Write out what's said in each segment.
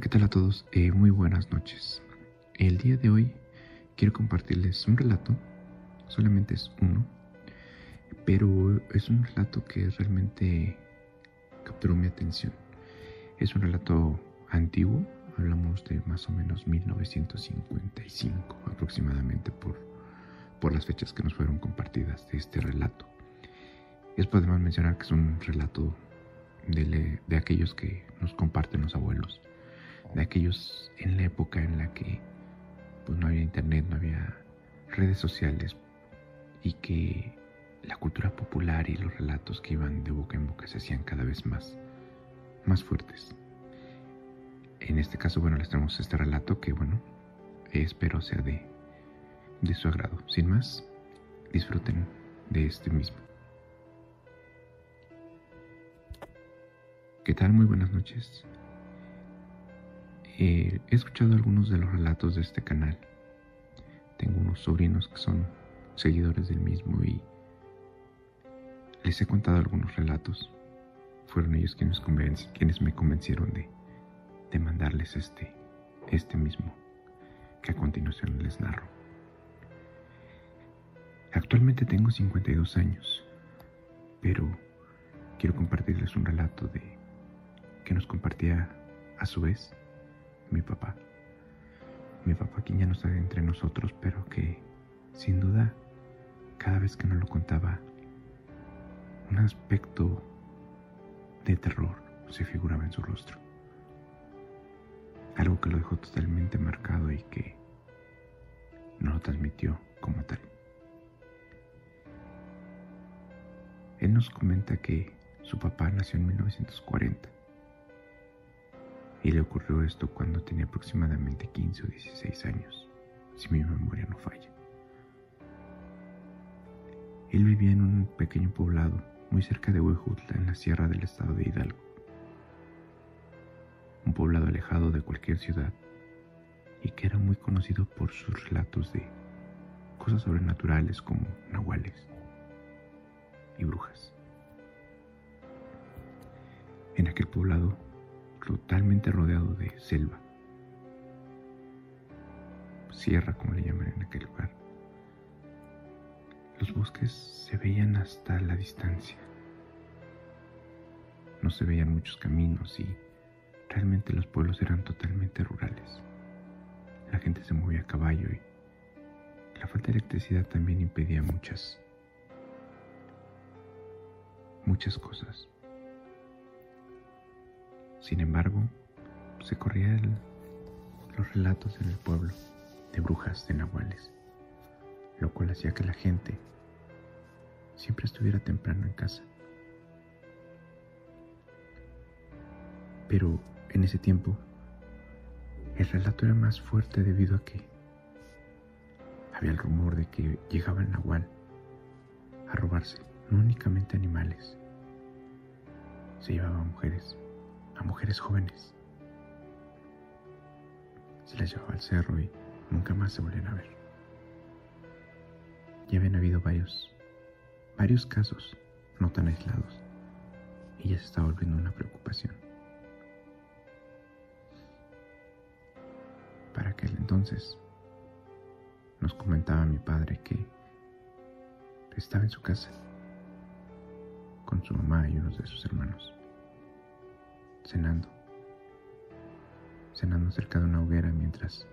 ¿qué tal a todos? Eh, muy buenas noches. El día de hoy quiero compartirles un relato, solamente es uno, pero es un relato que realmente capturó mi atención. Es un relato antiguo, hablamos de más o menos 1955 aproximadamente por, por las fechas que nos fueron compartidas de este relato. Es podemos mencionar que es un relato de, de aquellos que nos comparten los abuelos de aquellos en la época en la que pues, no había internet, no había redes sociales y que la cultura popular y los relatos que iban de boca en boca se hacían cada vez más, más fuertes. En este caso, bueno, les tenemos este relato que, bueno, espero sea de, de su agrado. Sin más, disfruten de este mismo. ¿Qué tal? Muy buenas noches. Eh, he escuchado algunos de los relatos de este canal. Tengo unos sobrinos que son seguidores del mismo y les he contado algunos relatos. Fueron ellos quienes, me convencieron de, de mandarles este, este mismo, que a continuación les narro. Actualmente tengo 52 años, pero quiero compartirles un relato de que nos compartía a su vez mi papá. Mi papá quien ya no está entre nosotros, pero que sin duda cada vez que nos lo contaba, un aspecto de terror se figuraba en su rostro. Algo que lo dejó totalmente marcado y que no lo transmitió como tal. Él nos comenta que su papá nació en 1940 y le ocurrió esto cuando tenía aproximadamente 15 o 16 años, si mi memoria no falla. Él vivía en un pequeño poblado muy cerca de Huejutla, en la sierra del estado de Hidalgo. Un poblado alejado de cualquier ciudad y que era muy conocido por sus relatos de cosas sobrenaturales como nahuales y brujas. En aquel poblado totalmente rodeado de selva, sierra como le llaman en aquel lugar. Los bosques se veían hasta la distancia. No se veían muchos caminos y realmente los pueblos eran totalmente rurales. La gente se movía a caballo y la falta de electricidad también impedía muchas muchas cosas. Sin embargo, se corrían los relatos en el pueblo de brujas de nahuales, lo cual hacía que la gente siempre estuviera temprano en casa. Pero en ese tiempo, el relato era más fuerte debido a que había el rumor de que llegaba el nahual a robarse no únicamente animales, se llevaba mujeres a mujeres jóvenes. Se las llevaba al cerro y nunca más se volvieron a ver. Ya habían habido varios, varios casos no tan aislados y ya se estaba volviendo una preocupación. Para aquel entonces nos comentaba mi padre que estaba en su casa con su mamá y unos de sus hermanos cenando, cenando cerca de una hoguera mientras,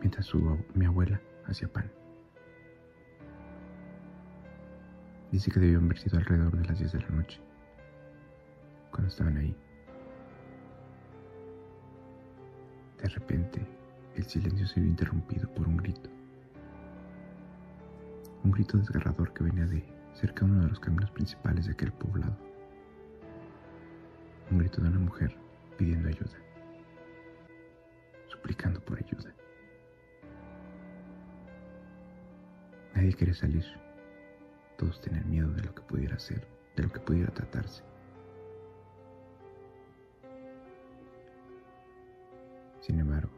mientras su, mi abuela hacía pan. Dice que debió haber sido alrededor de las 10 de la noche, cuando estaban ahí. De repente, el silencio se vio interrumpido por un grito. Un grito desgarrador que venía de cerca de uno de los caminos principales de aquel poblado un grito de una mujer pidiendo ayuda, suplicando por ayuda. Nadie quiere salir, todos tienen miedo de lo que pudiera ser, de lo que pudiera tratarse. Sin embargo,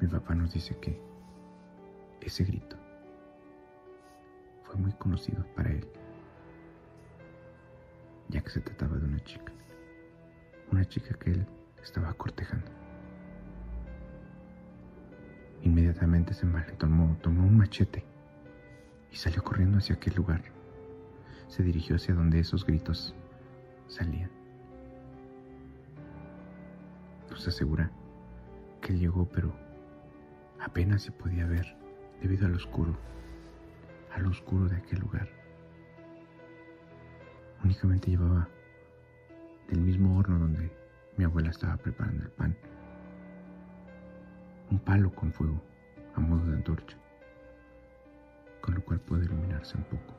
mi papá nos dice que ese grito fue muy conocido para él, ya que se trataba de una chica una chica que él estaba cortejando. Inmediatamente se envalentonó, tomó un machete y salió corriendo hacia aquel lugar. Se dirigió hacia donde esos gritos salían. Nos asegura que llegó, pero apenas se podía ver debido al oscuro, al oscuro de aquel lugar. Únicamente llevaba del mismo horno donde mi abuela estaba preparando el pan un palo con fuego a modo de antorcha, con lo cual puede iluminarse un poco.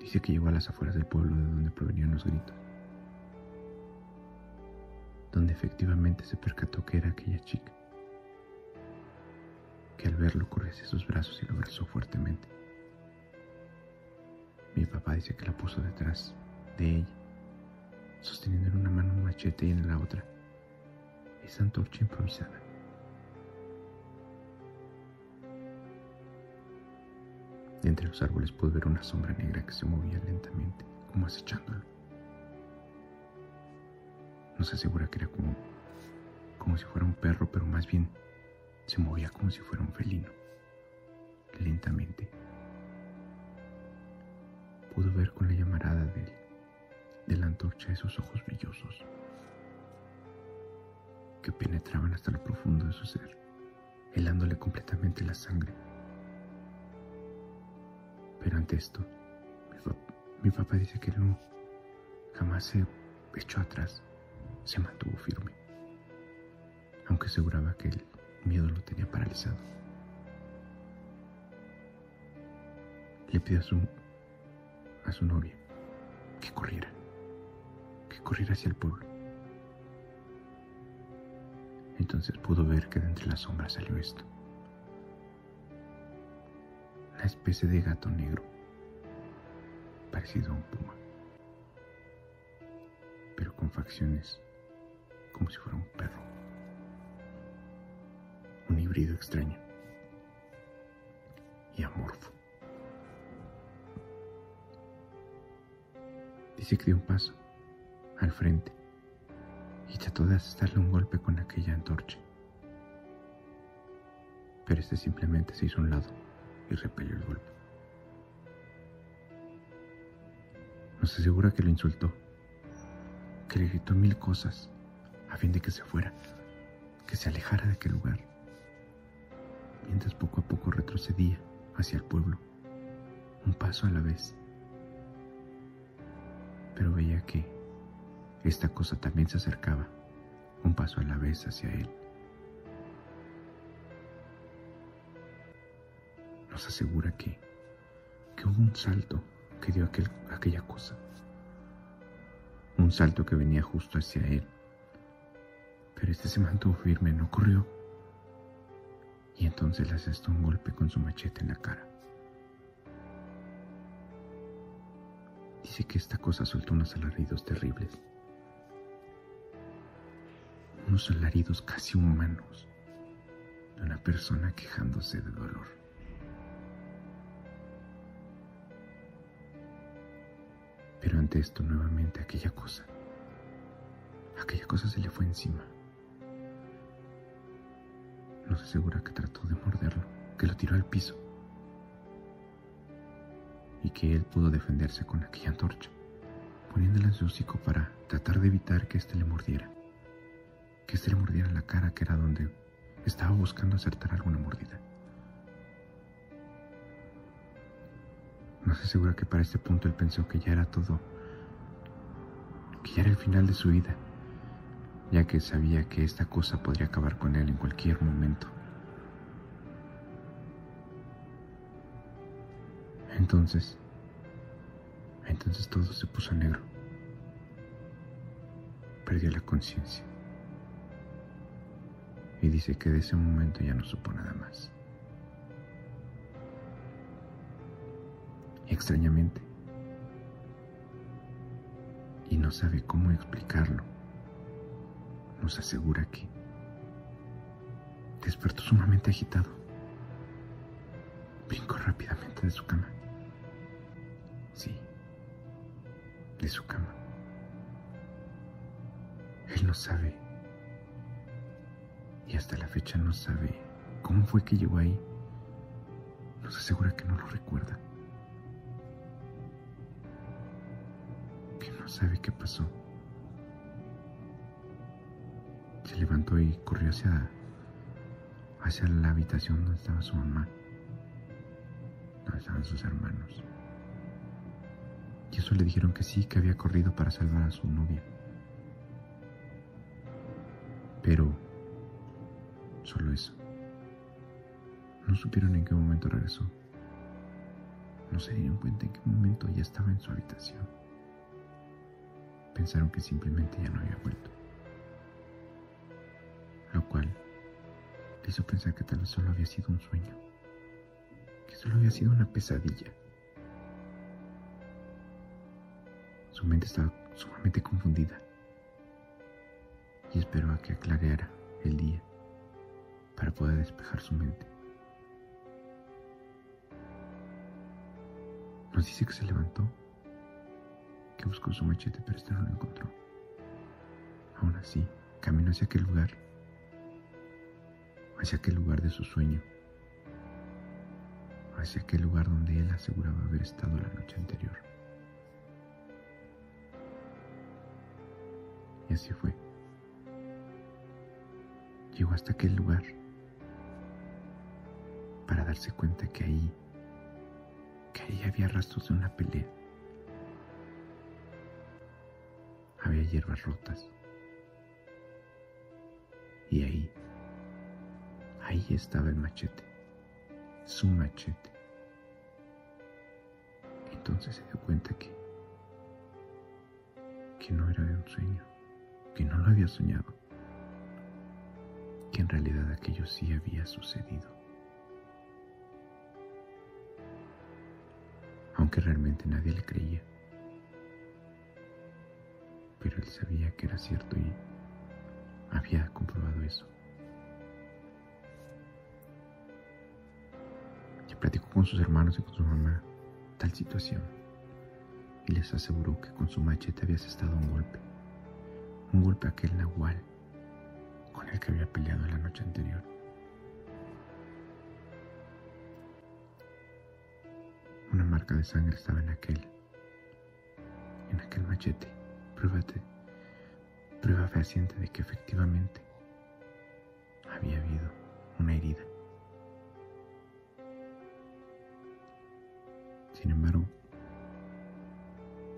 Dice que llegó a las afueras del pueblo de donde provenían los gritos, donde efectivamente se percató que era aquella chica, que al verlo corrió hacia sus brazos y lo abrazó fuertemente. Mi papá dice que la puso detrás de ella, sosteniendo en una mano un machete y en la otra esa antorcha improvisada. entre los árboles pude ver una sombra negra que se movía lentamente, como acechándolo. Nos asegura que era como, como si fuera un perro, pero más bien se movía como si fuera un felino, lentamente. Pudo ver con la llamarada de, la antorcha esos ojos brillosos que penetraban hasta lo profundo de su ser, helándole completamente la sangre. Pero ante esto, mi, papá dice que no, jamás se echó atrás, se mantuvo firme, aunque aseguraba que el miedo lo tenía paralizado. Le pidió a su, a su novia que corriera, que corriera hacia el pueblo. Entonces pudo ver que de entre las sombras salió esto. Una especie de gato negro, parecido a un puma, pero con facciones como si fuera un perro. Un híbrido extraño y amorfo. Dice que dio un paso al frente y trató de asestarle un golpe con aquella antorcha. Pero este simplemente se hizo a un lado y repelió el golpe. Nos asegura que lo insultó, que le gritó mil cosas a fin de que se fuera, que se alejara de aquel lugar, mientras poco a poco retrocedía hacia el pueblo, un paso a la vez. Pero veía que esta cosa también se acercaba, un paso a la vez hacia él. Nos asegura que, que hubo un salto que dio aquel, aquella cosa. Un salto que venía justo hacia él. Pero este se mantuvo firme, no corrió. Y entonces le asestó un golpe con su machete en la cara. Dice que esta cosa soltó unos alaridos terribles unos alaridos casi humanos de una persona quejándose de dolor. Pero ante esto nuevamente aquella cosa, aquella cosa se le fue encima. Nos asegura que trató de morderlo, que lo tiró al piso y que él pudo defenderse con aquella antorcha, poniéndola en su hocico para tratar de evitar que éste le mordiera que se le mordiera la cara, que era donde estaba buscando acertar alguna mordida. No se asegura que para este punto él pensó que ya era todo, que ya era el final de su vida, ya que sabía que esta cosa podría acabar con él en cualquier momento. Entonces, entonces todo se puso negro. Perdió la conciencia y dice que de ese momento ya no supo nada más. Y extrañamente, y no sabe cómo explicarlo, nos asegura que despertó sumamente agitado. Brincó rápidamente de su cama. De su cama. Él no sabe y hasta la fecha no sabe cómo fue que llegó ahí. Nos asegura que no lo recuerda. Que no sabe qué pasó. Se levantó y corrió hacia, hacia la habitación donde estaba su mamá, donde estaban sus hermanos. Y eso le dijeron que sí, que había corrido para salvar a su novia. Pero solo eso. No supieron en qué momento regresó. No se dieron cuenta en qué momento ya estaba en su habitación. Pensaron que simplemente ya no había vuelto. Lo cual le hizo pensar que tal vez solo había sido un sueño. Que solo había sido una pesadilla. Su mente estaba sumamente confundida y esperó a que aclarara el día para poder despejar su mente. Nos dice que se levantó, que buscó su machete, pero este no lo encontró. Aún así, caminó hacia aquel lugar, hacia aquel lugar de su sueño, hacia aquel lugar donde él aseguraba haber estado la noche anterior. Y así fue. Llegó hasta aquel lugar para darse cuenta que ahí que ahí había rastros de una pelea. Había hierbas rotas. Y ahí, ahí estaba el machete, su machete. Entonces se dio cuenta que, que no era de un sueño, que no lo había soñado, que en realidad aquello sí había sucedido. aunque realmente nadie le creía. Pero él sabía que era cierto y había comprobado eso. Y platicó con sus hermanos y con su mamá tal situación y les aseguró que con su machete había estado un golpe, un golpe a aquel nahual con el que había peleado la noche anterior. Una marca de sangre estaba en aquel, en aquel machete. Pruébate, prueba fehaciente de que efectivamente había habido una herida. Sin embargo,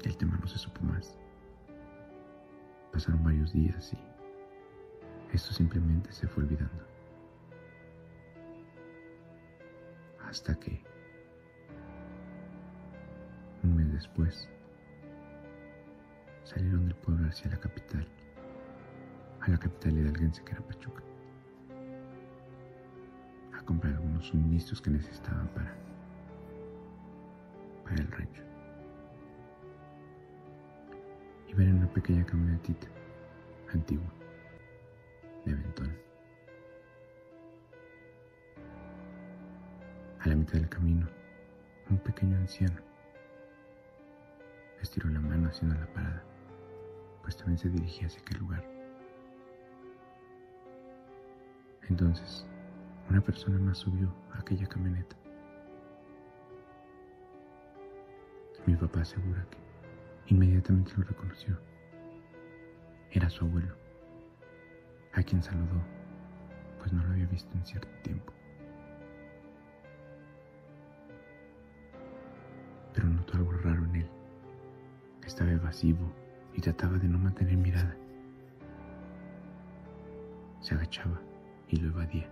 el tema no se supo más. Pasaron varios días y esto simplemente se fue olvidando. Hasta que un mes después, salieron del pueblo hacia la capital, a la capital hidalguense que era Pachuca, a comprar algunos suministros que necesitaban para, para el rancho. Pequeña camionetita antigua, de ventón. A la mitad del camino, un pequeño anciano estiró la mano haciendo la parada, pues también se dirigía hacia aquel lugar. Entonces, una persona más subió a aquella camioneta. Mi papá asegura que inmediatamente lo reconoció. Era su abuelo, a quien saludó, pues no lo había visto en cierto tiempo. Pero notó algo raro en él. Estaba evasivo y trataba de no mantener mirada. Se agachaba y lo evadía.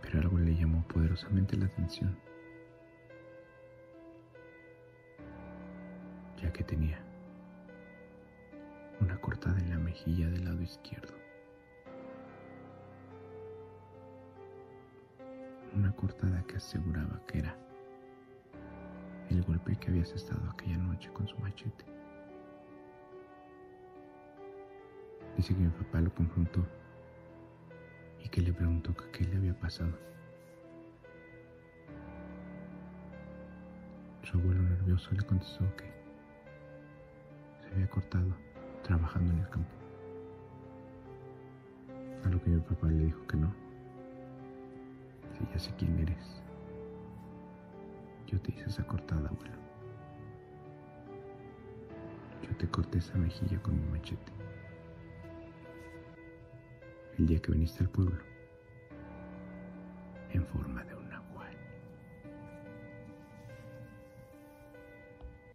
Pero algo le llamó poderosamente la atención, cortada en la mejilla del lado izquierdo. Una cortada que aseguraba que era el golpe que habías estado aquella noche con su machete. Dice que mi papá lo confrontó y que le preguntó qué le había pasado. Su abuelo nervioso le contestó que se había cortado trabajando en el campo. A lo que mi papá le dijo que no. Si ya sé quién eres, yo te hice esa cortada, abuelo. Yo te corté esa mejilla con mi machete. El día que viniste al pueblo, en forma de